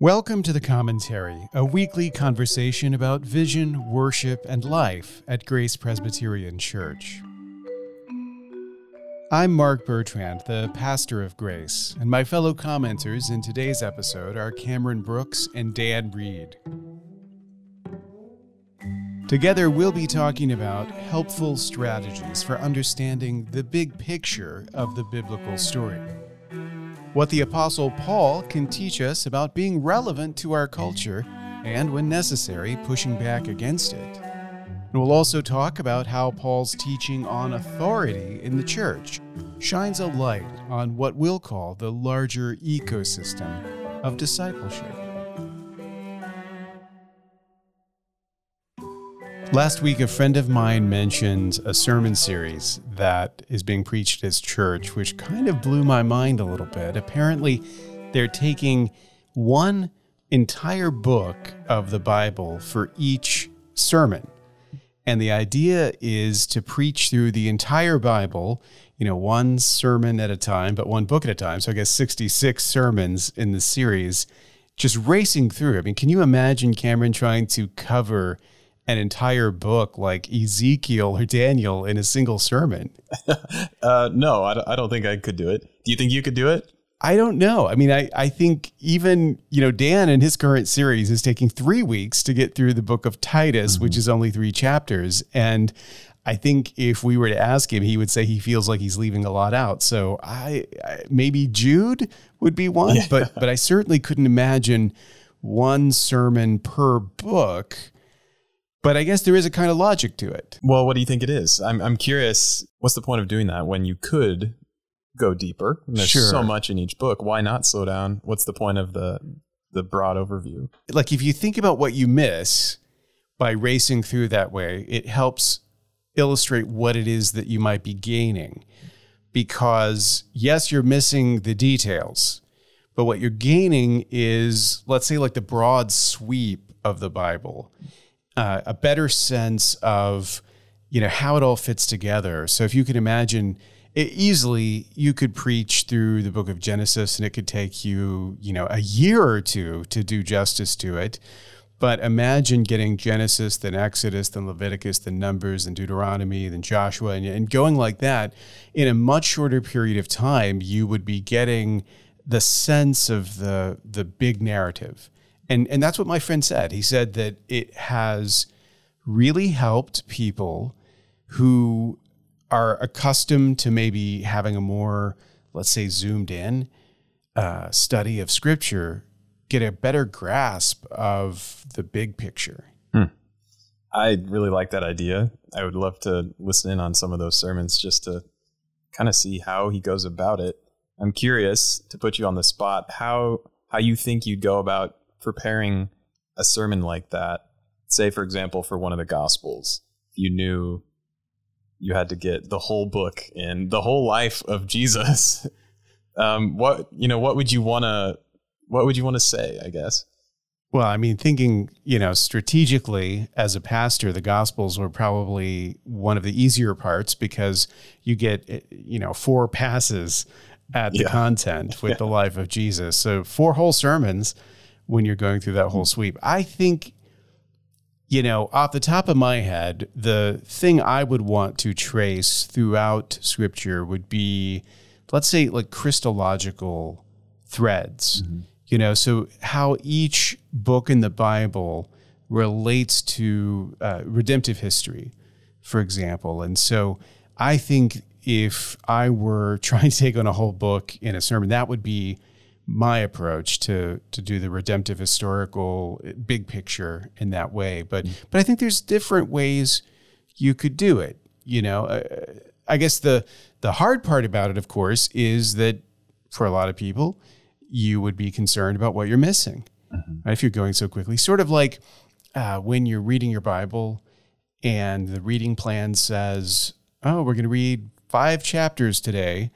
Welcome to the Commentary, a weekly conversation about vision, worship, and life at Grace Presbyterian Church. I'm Mark Bertrand, the pastor of Grace, and my fellow commenters in today's episode are Cameron Brooks and Dan Reed. Together, we'll be talking about helpful strategies for understanding the big picture of the biblical story what the Apostle Paul can teach us about being relevant to our culture and, when necessary, pushing back against it. And we'll also talk about how Paul's teaching on authority in the church shines a light on what we'll call the larger ecosystem of discipleship. Last week, a friend of mine mentioned a sermon series that is being preached at his church, which kind of blew my mind a little bit. Apparently, they're taking one entire book of the Bible for each sermon. And the idea is to preach through the entire Bible, you know, one sermon at a time, but one book at a time. So I guess 66 sermons in the series, just racing through. I mean, can you imagine Cameron trying to cover an entire book like Ezekiel or Daniel in a single sermon. uh, no, I don't, I don't think I could do it. Do you think you could do it? I don't know. I mean, I, I think even, you know, Dan in his current series is taking three weeks to get through the book of Titus, mm-hmm. which is only three chapters. And I think if we were to ask him, he would say he feels like he's leaving a lot out. So I, I maybe Jude would be one, yeah. but but I certainly couldn't imagine one sermon per book but I guess there is a kind of logic to it. Well, what do you think it is? I'm I'm curious. What's the point of doing that when you could go deeper? And there's sure. so much in each book. Why not slow down? What's the point of the the broad overview? Like if you think about what you miss by racing through that way, it helps illustrate what it is that you might be gaining. Because yes, you're missing the details, but what you're gaining is, let's say, like the broad sweep of the Bible uh, a better sense of you know how it all fits together. So if you can imagine it, easily, you could preach through the book of Genesis, and it could take you you know a year or two to do justice to it. But imagine getting Genesis, then Exodus, then Leviticus, then Numbers, then Deuteronomy, then Joshua, and, and going like that in a much shorter period of time. You would be getting the sense of the the big narrative and and that's what my friend said. He said that it has really helped people who are accustomed to maybe having a more, let's say, zoomed in uh, study of scripture get a better grasp of the big picture. Hmm. I really like that idea. I would love to listen in on some of those sermons just to kind of see how he goes about it. I'm curious to put you on the spot how how you think you'd go about preparing a sermon like that, say for example for one of the gospels, you knew you had to get the whole book and the whole life of Jesus. um, what you know, what would you want to what would you want to say? I guess. Well, I mean, thinking, you know, strategically as a pastor, the Gospels were probably one of the easier parts because you get, you know, four passes at the yeah. content with yeah. the life of Jesus. So, four whole sermons when you're going through that whole sweep. I think, you know, off the top of my head, the thing I would want to trace throughout scripture would be, let's say, like Christological threads. Mm-hmm. You know, so how each book in the Bible relates to uh, redemptive history, for example. And so I think if I were trying to take on a whole book in a sermon, that would be my approach to to do the redemptive historical big picture in that way. But mm-hmm. but I think there's different ways you could do it. You know, uh, I guess the the hard part about it, of course, is that for a lot of people, you would be concerned about what you're missing mm-hmm. right, if you're going so quickly. Sort of like uh, when you're reading your Bible and the reading plan says, "Oh, we're going to read five chapters today."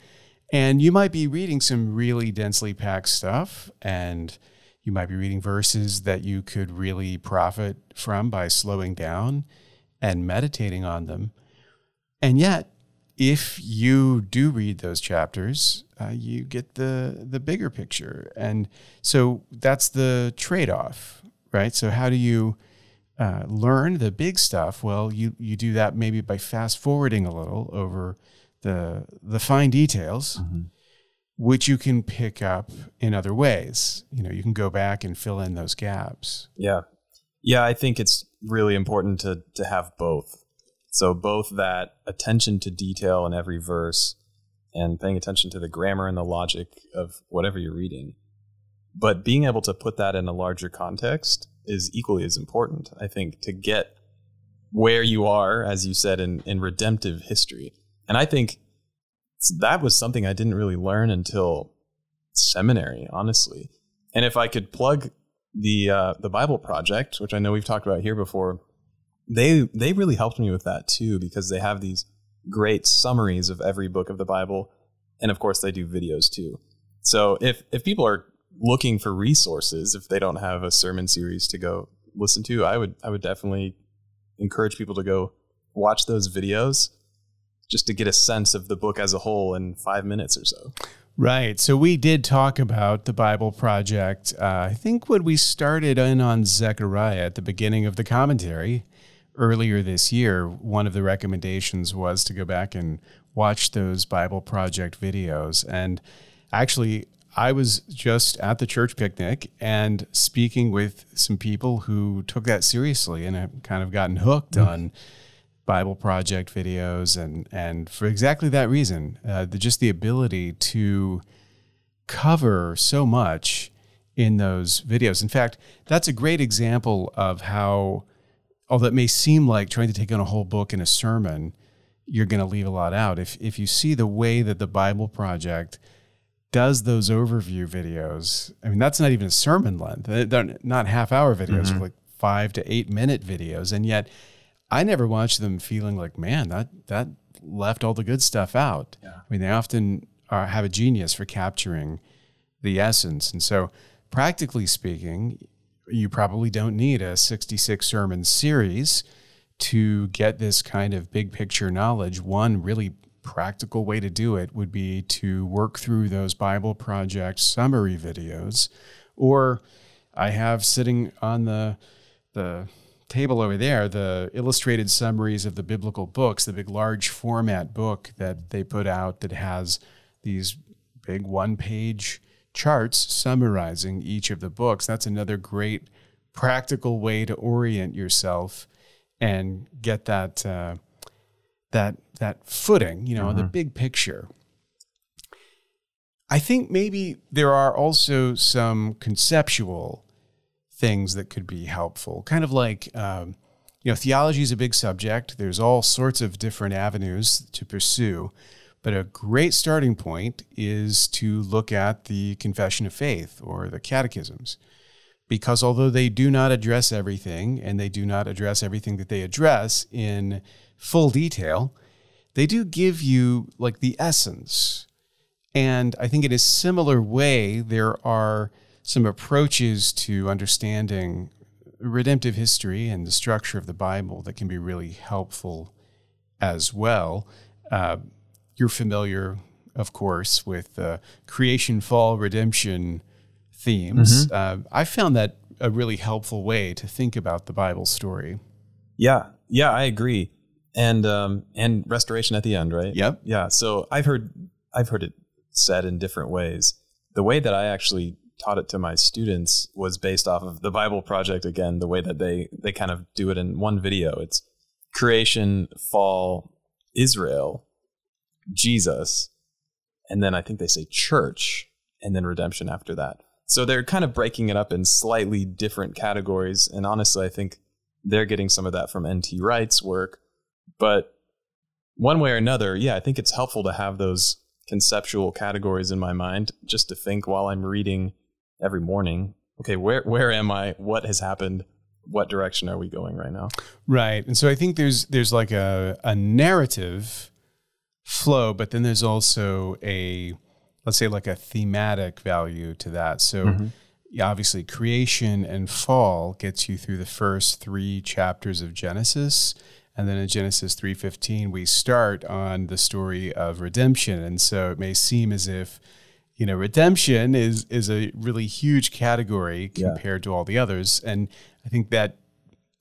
And you might be reading some really densely packed stuff, and you might be reading verses that you could really profit from by slowing down and meditating on them. And yet, if you do read those chapters, uh, you get the the bigger picture, and so that's the trade off, right? So how do you uh, learn the big stuff? Well, you you do that maybe by fast forwarding a little over the the fine details. Mm-hmm which you can pick up in other ways. You know, you can go back and fill in those gaps. Yeah. Yeah, I think it's really important to to have both. So both that attention to detail in every verse and paying attention to the grammar and the logic of whatever you're reading. But being able to put that in a larger context is equally as important, I think, to get where you are, as you said, in, in redemptive history. And I think that was something I didn't really learn until seminary, honestly. And if I could plug the uh, the Bible Project, which I know we've talked about here before, they they really helped me with that too because they have these great summaries of every book of the Bible, and of course they do videos too. So if if people are looking for resources, if they don't have a sermon series to go listen to, I would I would definitely encourage people to go watch those videos just to get a sense of the book as a whole in five minutes or so. Right. So we did talk about the Bible Project. Uh, I think when we started in on Zechariah at the beginning of the commentary earlier this year, one of the recommendations was to go back and watch those Bible Project videos. And actually, I was just at the church picnic and speaking with some people who took that seriously and have kind of gotten hooked mm-hmm. on Bible Project videos, and and for exactly that reason, uh, the, just the ability to cover so much in those videos. In fact, that's a great example of how, although it may seem like trying to take on a whole book in a sermon, you're going to leave a lot out. If if you see the way that the Bible Project does those overview videos, I mean, that's not even a sermon length. They're not half hour videos, mm-hmm. like five to eight minute videos, and yet I never watch them feeling like, man, that that left all the good stuff out. Yeah. I mean, they often are, have a genius for capturing the essence, and so practically speaking, you probably don't need a 66 sermon series to get this kind of big picture knowledge. One really practical way to do it would be to work through those Bible Project summary videos, or I have sitting on the the table over there, the illustrated summaries of the biblical books, the big large format book that they put out that has these big one page charts summarizing each of the books. That's another great practical way to orient yourself and get that uh, that that footing, you know, mm-hmm. the big picture. I think maybe there are also some conceptual things that could be helpful. Kind of like, um, you know, theology is a big subject. There's all sorts of different avenues to pursue. But a great starting point is to look at the Confession of Faith or the catechisms. Because although they do not address everything and they do not address everything that they address in full detail, they do give you like the essence. And I think in a similar way, there are some approaches to understanding redemptive history and the structure of the Bible that can be really helpful as well. Uh, you're familiar, of course, with the creation, fall, redemption themes. Mm-hmm. Uh, I found that a really helpful way to think about the Bible story. Yeah, yeah, I agree. And um, and restoration at the end, right? Yep. Yeah. So I've heard I've heard it said in different ways. The way that I actually taught it to my students was based off of the Bible Project again, the way that they they kind of do it in one video. It's creation, fall, Israel, Jesus, and then I think they say church, and then redemption after that. So they're kind of breaking it up in slightly different categories. And honestly, I think they're getting some of that from N.T. Wright's work. But one way or another, yeah, I think it's helpful to have those conceptual categories in my mind just to think while I'm reading every morning. Okay, where where am I? What has happened? What direction are we going right now? Right. And so I think there's there's like a a narrative flow, but then there's also a let's say like a thematic value to that. So mm-hmm. yeah, obviously creation and fall gets you through the first 3 chapters of Genesis And then in Genesis 3:15 we start on the story of redemption and so it may seem as if you know redemption is is a really huge category compared yeah. to all the others and I think that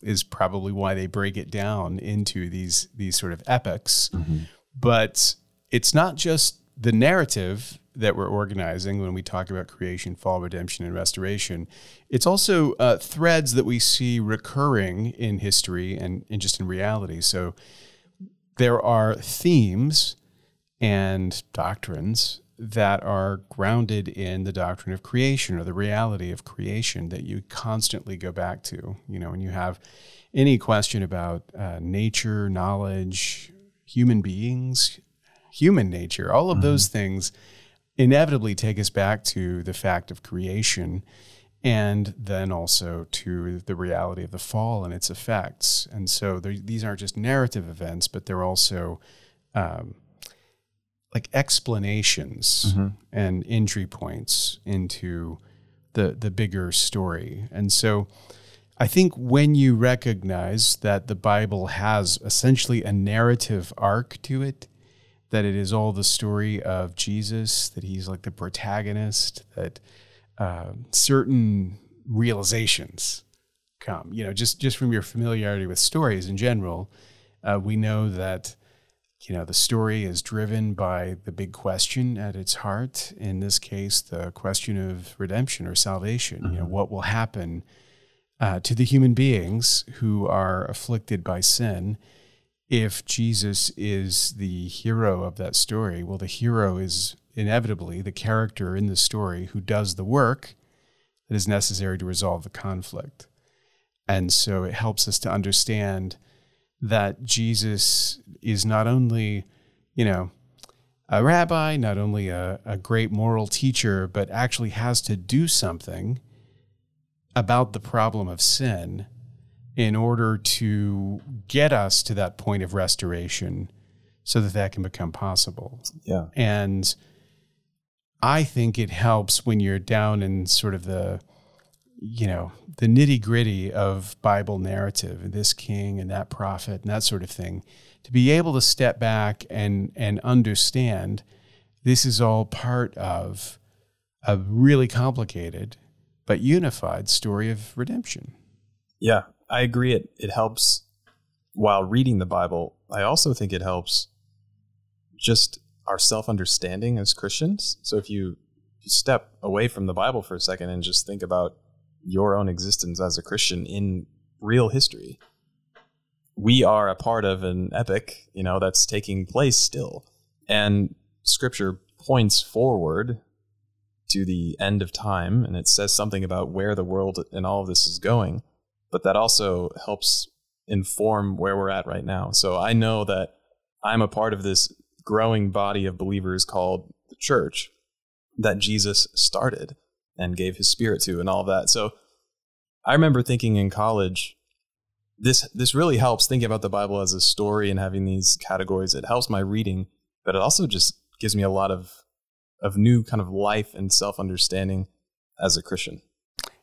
is probably why they break it down into these these sort of epics. Mm-hmm. But it's not just the narrative that we're organizing when we talk about creation, fall, redemption, and restoration. It's also uh, threads that we see recurring in history and, and just in reality. So there are themes and doctrines that are grounded in the doctrine of creation or the reality of creation that you constantly go back to. You know, when you have any question about uh, nature, knowledge, human beings, human nature, all of mm-hmm. those things inevitably take us back to the fact of creation and then also to the reality of the fall and its effects. And so these aren't just narrative events, but they're also um, like explanations mm-hmm. and entry points into the the bigger story. And so I think when you recognize that the Bible has essentially a narrative arc to it, that it is all the story of Jesus, that he's like the protagonist, that uh, certain realizations come. You know, just just from your familiarity with stories in general, uh, we know that you know the story is driven by the big question at its heart. In this case, the question of redemption or salvation. Mm-hmm. You know, mm-hmm. what will happen uh, to the human beings who are afflicted by sin? if Jesus is the hero of that story, well, the hero is inevitably the character in the story who does the work that is necessary to resolve the conflict. And so it helps us to understand that Jesus is not only, you know, a rabbi, not only a, a great moral teacher, but actually has to do something about the problem of sin in order to get us to that point of restoration so that that can become possible. Yeah. And I think it helps when you're down in sort of the, you know, the nitty gritty of Bible narrative, and this king and that prophet and that sort of thing, to be able to step back and and understand this is all part of a really complicated but unified story of redemption. Yeah, I agree. It it helps while reading the Bible. I also think it helps just our self understanding as Christians. So if you, if you step away from the Bible for a second and just think about your own existence as a Christian in real history, we are a part of an epic, you know, that's taking place still. And scripture points forward to the end of time and it says something about where the world and all of this is going but that also helps inform where we're at right now. So I know that I'm a part of this growing body of believers called the church that Jesus started and gave his spirit to and all that. So I remember thinking in college this this really helps thinking about the Bible as a story and having these categories. It helps my reading, but it also just gives me a lot of of new kind of life and self-understanding as a Christian.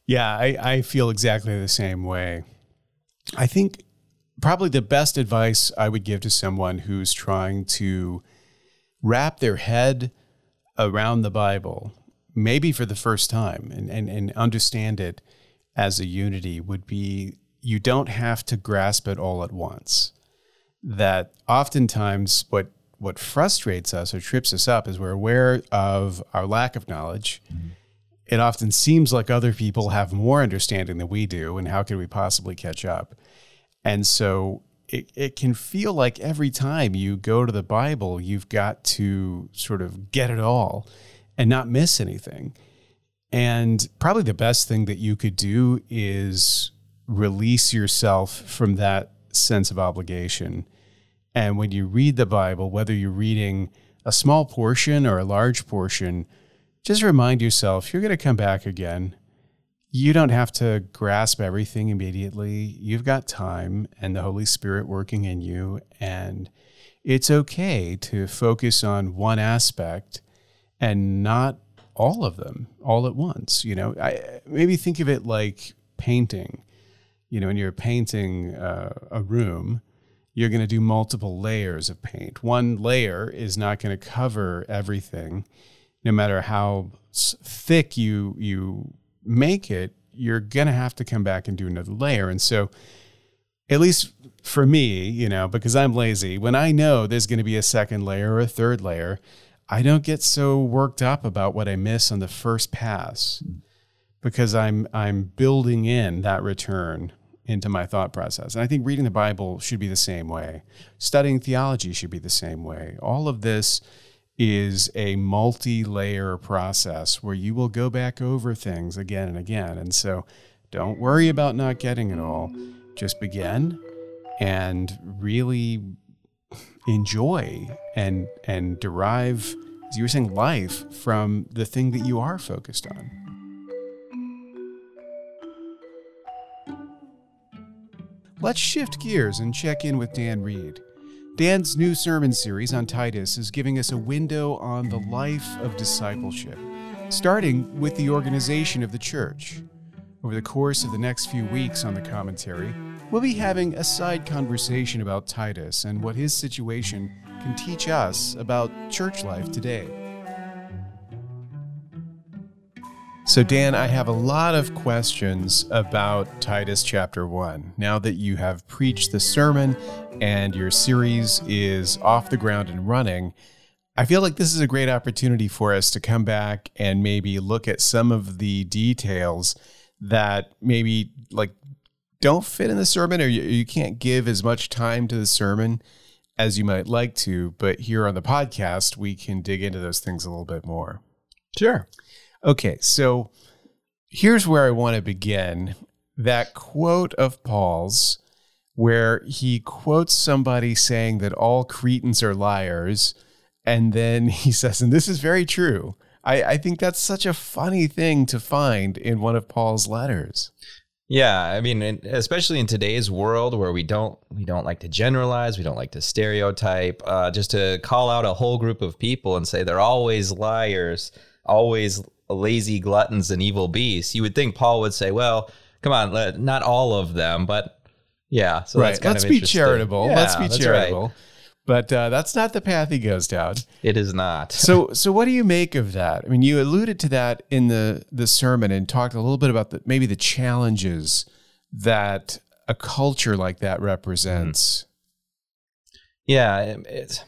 Yeah, I, I feel exactly the same way. I think probably the best advice I would give to someone who's trying to wrap their head around the Bible, maybe for the first time, and, and, and understand it as a unity would be you don't have to grasp it all at once. That oftentimes what what frustrates us or trips us up is we're aware of our lack of knowledge. Mm-hmm it often seems like other people have more understanding than we do, and how can we possibly catch up? And so it, it can feel like every time you go to the Bible, you've got to sort of get it all and not miss anything. And probably the best thing that you could do is release yourself from that sense of obligation. And when you read the Bible, whether you're reading a small portion or a large portion, just remind yourself you're going to come back again. You don't have to grasp everything immediately. You've got time and the Holy Spirit working in you. And it's okay to focus on one aspect and not all of them all at once. You know, I, maybe think of it like painting. You know, when you're painting uh, a room, you're going to do multiple layers of paint. One layer is not going to cover everything, no matter how thick you you make it. You're going to have to come back and do another layer. And so, at least for me, you know, because I'm lazy, when I know there's going to be a second layer or a third layer, I don't get so worked up about what I miss on the first pass because I'm I'm building in that return into my thought process. And I think reading the Bible should be the same way. Studying theology should be the same way. All of this is a multi-layer process where you will go back over things again and again. And so don't worry about not getting it all. Just begin and really enjoy and and derive as you were saying life from the thing that you are focused on. Let's shift gears and check in with Dan Reed. Dan's new sermon series on Titus is giving us a window on the life of discipleship, starting with the organization of the church. Over the course of the next few weeks on the commentary, we'll be having a side conversation about Titus and what his situation can teach us about church life today. So, Dan, I have a lot of questions about Titus chapter 1. Now that you have preached the sermon and your series is off the ground and running, I feel like this is a great opportunity for us to come back and maybe look at some of the details that maybe like don't fit in the sermon or you, you can't give as much time to the sermon as you might like to. But here on the podcast, we can dig into those things a little bit more. Sure. Okay, so here's where I want to begin. That quote of Paul's, where he quotes somebody saying that all Cretans are liars. And then he says, and this is very true. I, I think that's such a funny thing to find in one of Paul's letters. Yeah, I mean, especially in today's world where we don't we don't like to generalize, we don't like to stereotype. Uh, just to call out a whole group of people and say they're always liars, always lazy gluttons and evil beasts, you would think Paul would say, well, come on, not all of them, but yeah. So right. Let's be charitable. Yeah, Let's be charitable. Right. But uh, that's not the path he goes down. It is not. so, so what do you make of that? I mean, you alluded to that in the the sermon and talked a little bit about the, maybe the challenges that a culture like that represents. Mm-hmm. Yeah, it's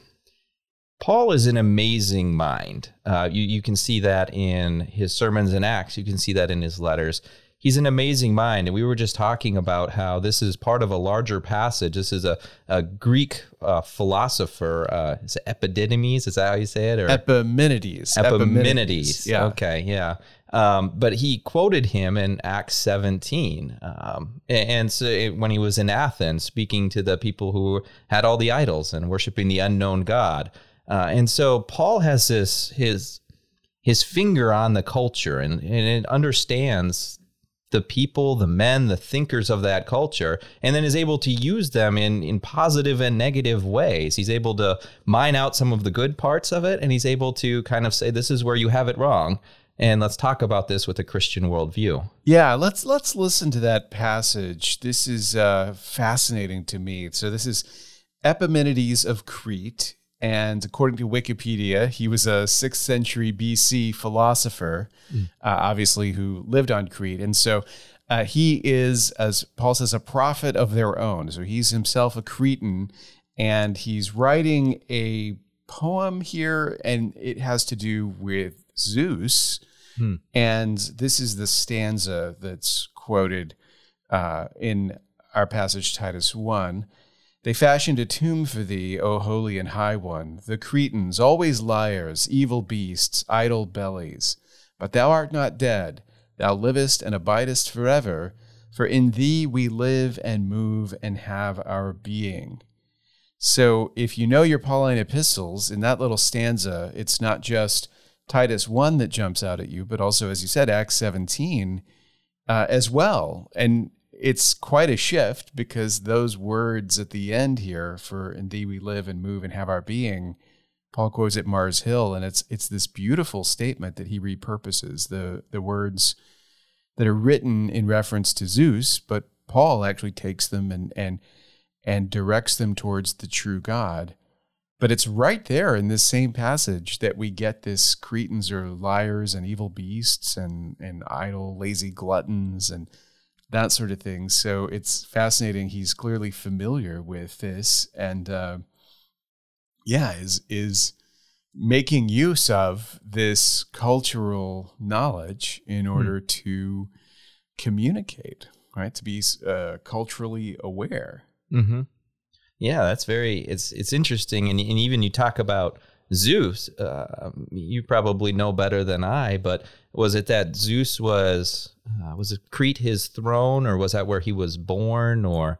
Paul is an amazing mind. Uh, you, you can see that in his sermons and Acts. You can see that in his letters. He's an amazing mind. And we were just talking about how this is part of a larger passage. This is a, a Greek uh, philosopher. Uh, is it Epidemides? Is that how you say it? Or Epimenides. Epimenides. Yeah. Okay. Yeah. Um, but he quoted him in Acts 17. Um, and so when he was in Athens, speaking to the people who had all the idols and worshiping the unknown God. Uh, and so Paul has this his his finger on the culture and, and it understands the people, the men, the thinkers of that culture, and then is able to use them in, in positive and negative ways. He's able to mine out some of the good parts of it, and he's able to kind of say, This is where you have it wrong. And let's talk about this with a Christian worldview. Yeah, let's let's listen to that passage. This is uh, fascinating to me. So this is Epimenides of Crete. And according to Wikipedia, he was a sixth century BC philosopher, mm. uh, obviously, who lived on Crete. And so uh, he is, as Paul says, a prophet of their own. So he's himself a Cretan, and he's writing a poem here, and it has to do with Zeus. Hmm. And this is the stanza that's quoted uh, in our passage, Titus 1. They fashioned a tomb for thee, O holy and high one. The Cretans, always liars, evil beasts, idle bellies. But thou art not dead. Thou livest and abidest forever. For in thee we live and move and have our being. So if you know your Pauline epistles, in that little stanza, it's not just Titus 1 that jumps out at you, but also, as you said, Acts 17 uh, as well. And it's quite a shift because those words at the end here for "In Thee we live and move and have our being," Paul quotes at Mars Hill, and it's it's this beautiful statement that he repurposes the the words that are written in reference to Zeus, but Paul actually takes them and and and directs them towards the true God. But it's right there in this same passage that we get this Cretans are liars and evil beasts and, and idle, lazy gluttons and that sort of thing. So it's fascinating. He's clearly familiar with this and uh, yeah, is is making use of this cultural knowledge in hmm. order hmm. to communicate, right? To be uh, culturally aware. Mm-hmm. Yeah, that's very. It's it's interesting, and and even you talk about Zeus. Uh, you probably know better than I, but was it that Zeus was uh, was it Crete his throne, or was that where he was born, or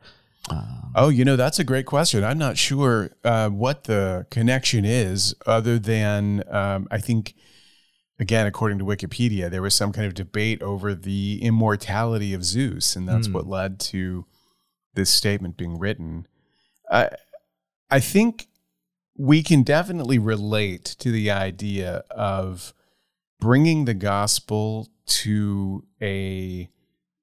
um, oh, you know, that's a great question. I'm not sure uh, what the connection is, other than um, I think, again, according to Wikipedia, there was some kind of debate over the immortality of Zeus, and that's mm. what led to this statement being written. I, I think we can definitely relate to the idea of bringing the gospel to a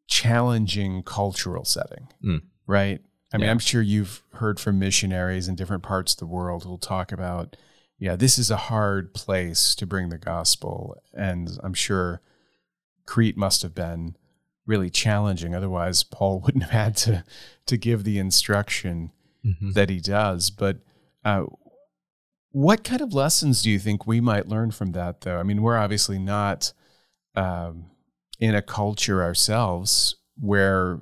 challenging cultural setting, mm. right? I mean, yeah. I'm sure you've heard from missionaries in different parts of the world who'll talk about, yeah, this is a hard place to bring the gospel. And I'm sure Crete must have been really challenging. Otherwise, Paul wouldn't have had to, to give the instruction mm-hmm. that he does. But uh, what kind of lessons do you think we might learn from that, though? I mean, we're obviously not um, in a culture ourselves where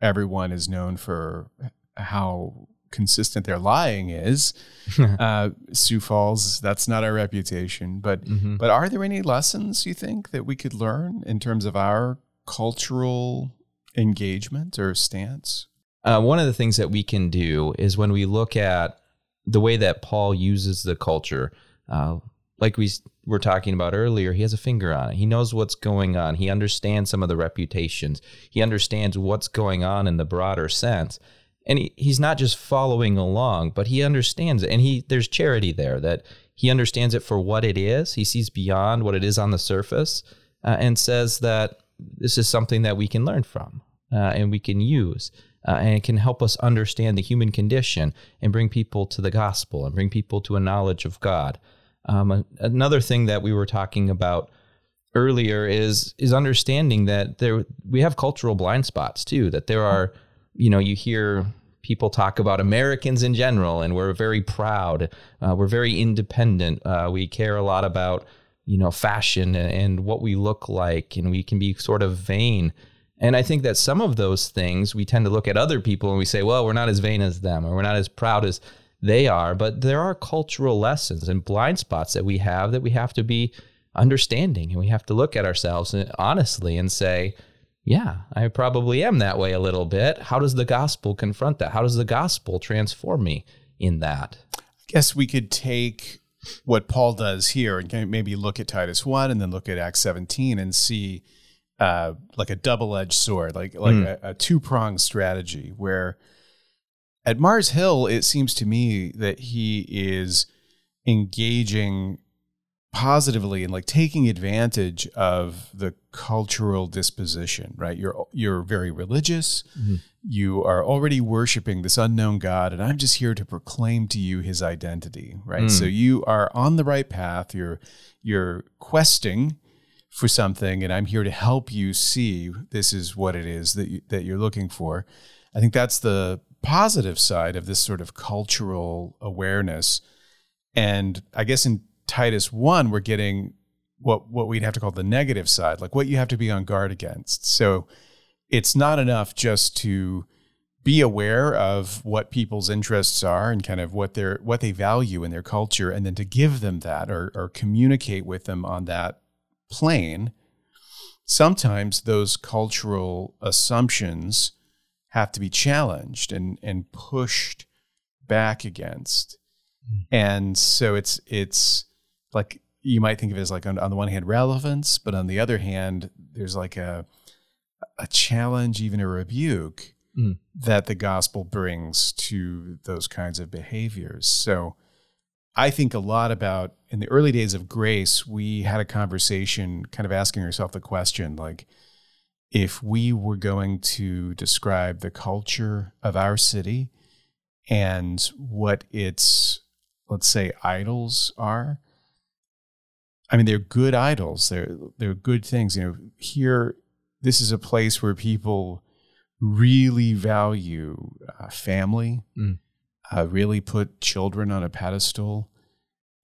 everyone is known for how consistent their lying is. uh, Sioux Falls, that's not our reputation. But mm-hmm. but are there any lessons you think that we could learn in terms of our cultural engagement or stance? Uh, one of the things that we can do is when we look at the way that Paul uses the culture, uh, like we were talking about earlier, he has a finger on it. He knows what's going on. He understands some of the reputations. He understands what's going on in the broader sense. And he, he's not just following along, but he understands it. And he there's charity there that he understands it for what it is. He sees beyond what it is on the surface uh, and says that this is something that we can learn from uh, and we can use. Uh, and it can help us understand the human condition and bring people to the gospel and bring people to a knowledge of God. Um, another thing that we were talking about earlier is is understanding that there we have cultural blind spots too. That there are, you know, you hear people talk about Americans in general, and we're very proud. Uh, we're very independent. Uh, we care a lot about you know fashion and, and what we look like, and we can be sort of vain. And I think that some of those things we tend to look at other people and we say, well, we're not as vain as them, or we're not as proud as they are, but there are cultural lessons and blind spots that we have that we have to be understanding and we have to look at ourselves honestly and say, yeah, I probably am that way a little bit. How does the gospel confront that? How does the gospel transform me in that? I guess we could take what Paul does here and maybe look at Titus 1 and then look at Acts 17 and see uh, like a double edged sword, like, like mm. a, a two pronged strategy where at Mars Hill, it seems to me that he is engaging positively and like taking advantage of the cultural disposition, right? You're you're very religious. Mm-hmm. You are already worshiping this unknown God, and I'm just here to proclaim to you his identity, right? Mm. So you are on the right path. You're you're questing for something, and I'm here to help you see this is what it is that you, that you're looking for. I think that's the positive side of this sort of cultural awareness. And I guess in Titus 1, we're getting what, what we'd have to call the negative side, like what you have to be on guard against. So it's not enough just to be aware of what people's interests are and kind of what they're what they value in their culture and then to give them that or, or communicate with them on that plane sometimes those cultural assumptions have to be challenged and and pushed back against. Mm. And so it's it's like you might think of it as like on, on the one hand relevance, but on the other hand, there's like a a challenge, even a rebuke mm. that the gospel brings to those kinds of behaviors. So I think a lot about in the early days of grace, we had a conversation kind of asking ourselves the question like, if we were going to describe the culture of our city and what its let's say idols are i mean they're good idols. They're they're good things. You know here this is a place where people really value uh, family. Mm. Uh, really put children on a pedestal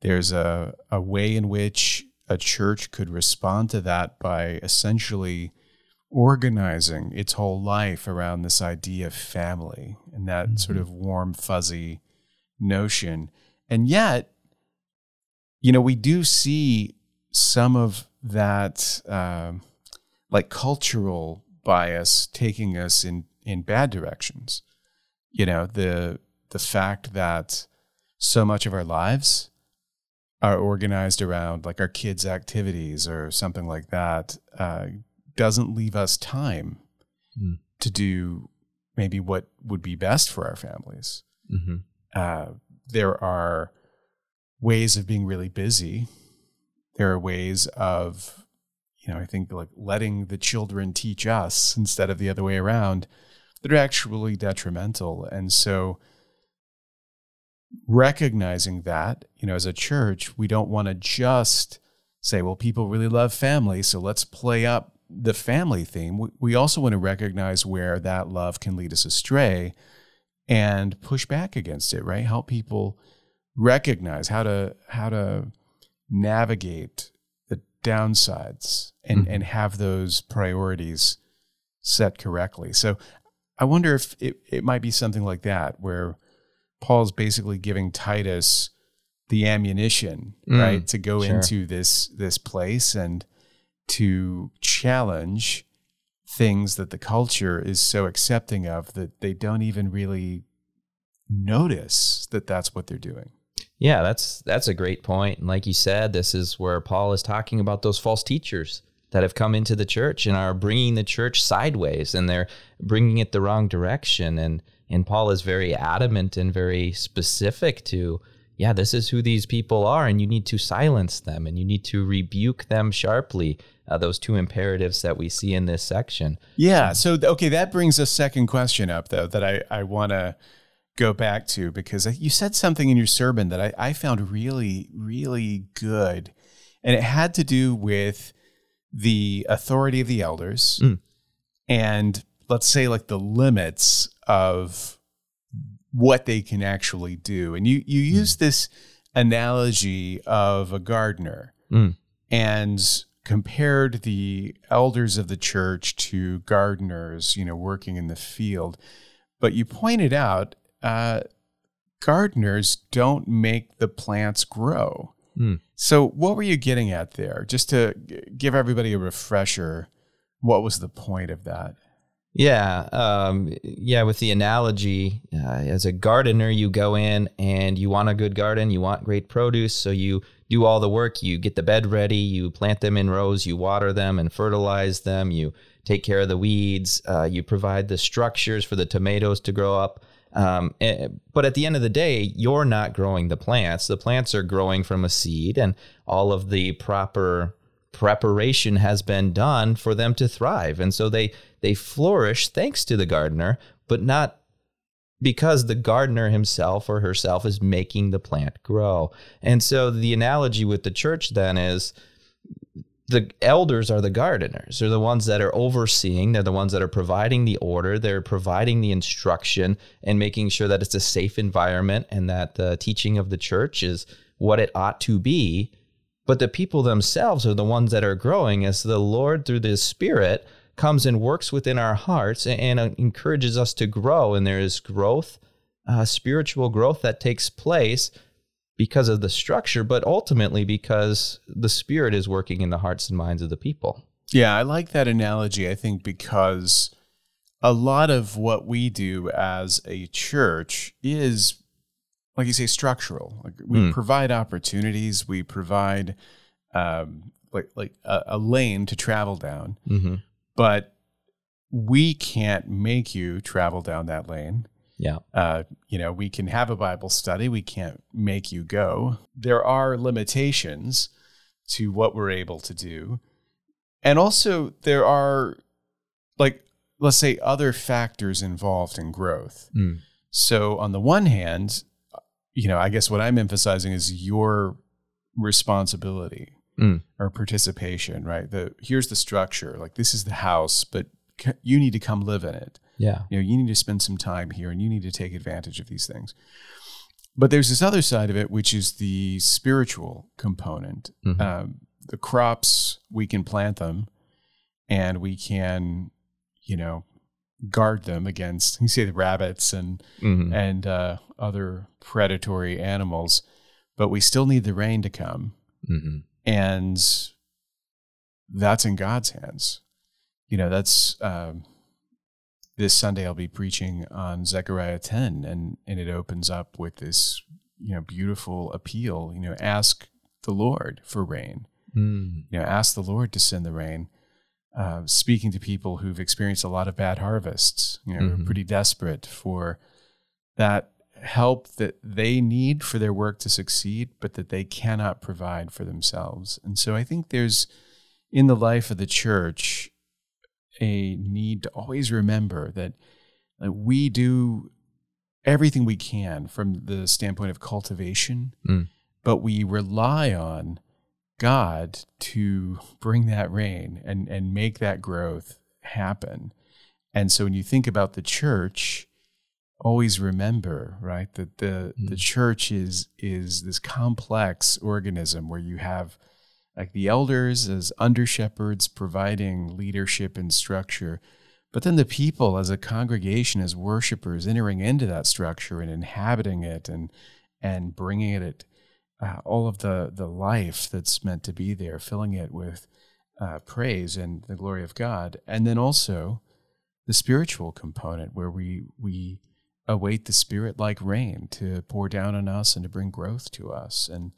there's a, a way in which a church could respond to that by essentially organizing its whole life around this idea of family and that mm-hmm. sort of warm, fuzzy notion. And yet, you know, we do see some of that uh, like cultural bias taking us in in bad directions. You know, the the fact that so much of our lives are organized around like our kids' activities or something like that uh, doesn't leave us time mm. to do maybe what would be best for our families. Mm-hmm. Uh, there are ways of being really busy. There are ways of, you know, I think like letting the children teach us instead of the other way around that are actually detrimental. And so, recognizing that, you know, as a church, we don't want to just say, well, people really love family, so let's play up the family theme, we also want to recognize where that love can lead us astray and push back against it, right? Help people recognize how to how to navigate the downsides and mm-hmm. and have those priorities set correctly. So I wonder if it, it might be something like that where Paul's basically giving Titus the ammunition, mm, right, to go sure. into this this place and to challenge things that the culture is so accepting of that they don't even really notice that that's what they're doing. Yeah, that's that's a great point. And like you said, this is where Paul is talking about those false teachers that have come into the church and are bringing the church sideways and they're bringing it the wrong direction and and Paul is very adamant and very specific to yeah, this is who these people are, and you need to silence them and you need to rebuke them sharply. Uh, those two imperatives that we see in this section. Yeah. So, okay, that brings a second question up, though, that I, I want to go back to because you said something in your sermon that I, I found really, really good. And it had to do with the authority of the elders mm. and let's say like the limits of what they can actually do. And you you mm. use this analogy of a gardener mm. and compared the elders of the church to gardeners, you know, working in the field. But you pointed out uh, gardeners don't make the plants grow. Mm. So, what were you getting at there? Just to give everybody a refresher, what was the point of that? Yeah, um, yeah. With the analogy, uh, as a gardener, you go in and you want a good garden, you want great produce, so you do all the work. You get the bed ready, you plant them in rows, you water them and fertilize them, you take care of the weeds, uh, you provide the structures for the tomatoes to grow up. Um, and, eh, but at the end of the day, you're not growing the plants. The plants are growing from a seed, and all of the proper preparation has been done for them to thrive. And so they they flourish thanks to the gardener, but not because the gardener himself or herself is making the plant grow. And so the analogy with the church then is the elders are the gardeners. They're the ones that are overseeing, they're the ones that are providing the order, they're providing the instruction and making sure that it's a safe environment and that the teaching of the church is what it ought to be but the people themselves are the ones that are growing as the Lord, through the Spirit, comes and works within our hearts and, encourages us to grow. And there is growth, uh, spiritual growth that takes place because of the structure, but ultimately because the Spirit is working in the hearts and minds of the people. Yeah, I like that analogy. I think because a lot of what we do as a church is like you say, structural. Like we mm. provide opportunities, we provide um, like like a, a, lane to travel down, mm-hmm. but we can't make you travel down that lane. Yeah. Uh, you know, we can have a Bible study. We can't make you go. There are limitations to what we're able to do. And also, there are, like, let's say, other factors involved in growth. Mm. So on the one hand, you know, I guess what I'm emphasizing is your responsibility mm. or participation, right? The here's the structure, like this is the house, but you need to come live in it. Yeah. You know, you need to spend some time here and you need to take advantage of these things. But there's this other side of it, which is the spiritual component. Mm-hmm. Um, the crops, we can plant them and we can, you know, guard them against, you say the rabbits and, mm-hmm. and uh, other predatory animals, but we still need the rain to come. Mm-hmm. And that's in God's hands. You know, that's, um, this Sunday I'll be preaching on Zechariah 10 and and it opens up with this you know beautiful appeal you know ask the Lord for rain mm. you know ask the Lord to send the rain uh, speaking to people who've experienced a lot of bad harvests you know mm-hmm. pretty desperate for that help that they need for their work to succeed but that they cannot provide for themselves and so I think there's in the life of the church a need to always remember that we do everything we can from the standpoint of cultivation, mm. but we rely on God to bring that rain and, and make that growth happen. And so when you think about the church, always remember, right, that the, mm. the church is is this complex organism where you have like the elders as under shepherds providing leadership and structure but then the people as a congregation as worshipers entering into that structure and inhabiting it and and bringing it uh, all of the the life that's meant to be there filling it with uh, praise and the glory of God and then also the spiritual component where we we await the spirit like rain to pour down on us and to bring growth to us and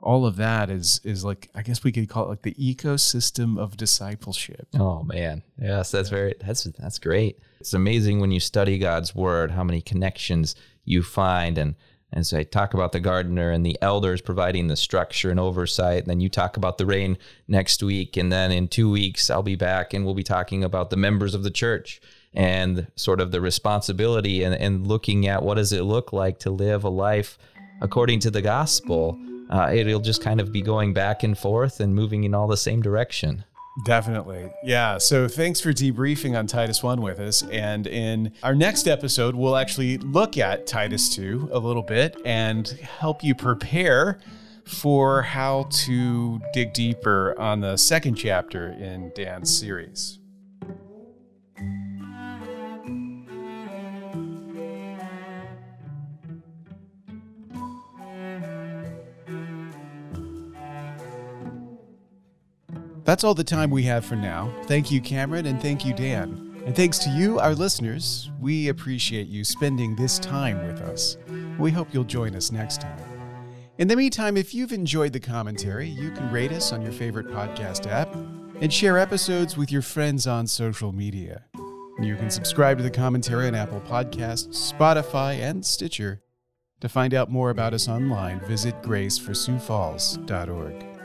all of that is is like I guess we could call it like the ecosystem of discipleship. Oh man. Yes, that's very that's that's great. It's amazing when you study God's word how many connections you find and and so I talk about the gardener and the elders providing the structure and oversight. And then you talk about the rain next week. And then in two weeks, I'll be back and we'll be talking about the members of the church and sort of the responsibility and, and looking at what does it look like to live a life according to the gospel uh, it'll just kind of be going back and forth and moving in all the same direction. Definitely. Yeah. So thanks for debriefing on Titus 1 with us. And in our next episode, we'll actually look at Titus 2 a little bit and help you prepare for how to dig deeper on the second chapter in Dan's series. That's all the time we have for now. Thank you, Cameron, and thank you, Dan. And thanks to you, our listeners. We appreciate you spending this time with us. We hope you'll join us next time. In the meantime, if you've enjoyed the commentary, you can rate us on your favorite podcast app and share episodes with your friends on social media. You can subscribe to the commentary on Apple Podcasts, Spotify, and Stitcher. To find out more about us online, visit graceforsiouxfalls.org.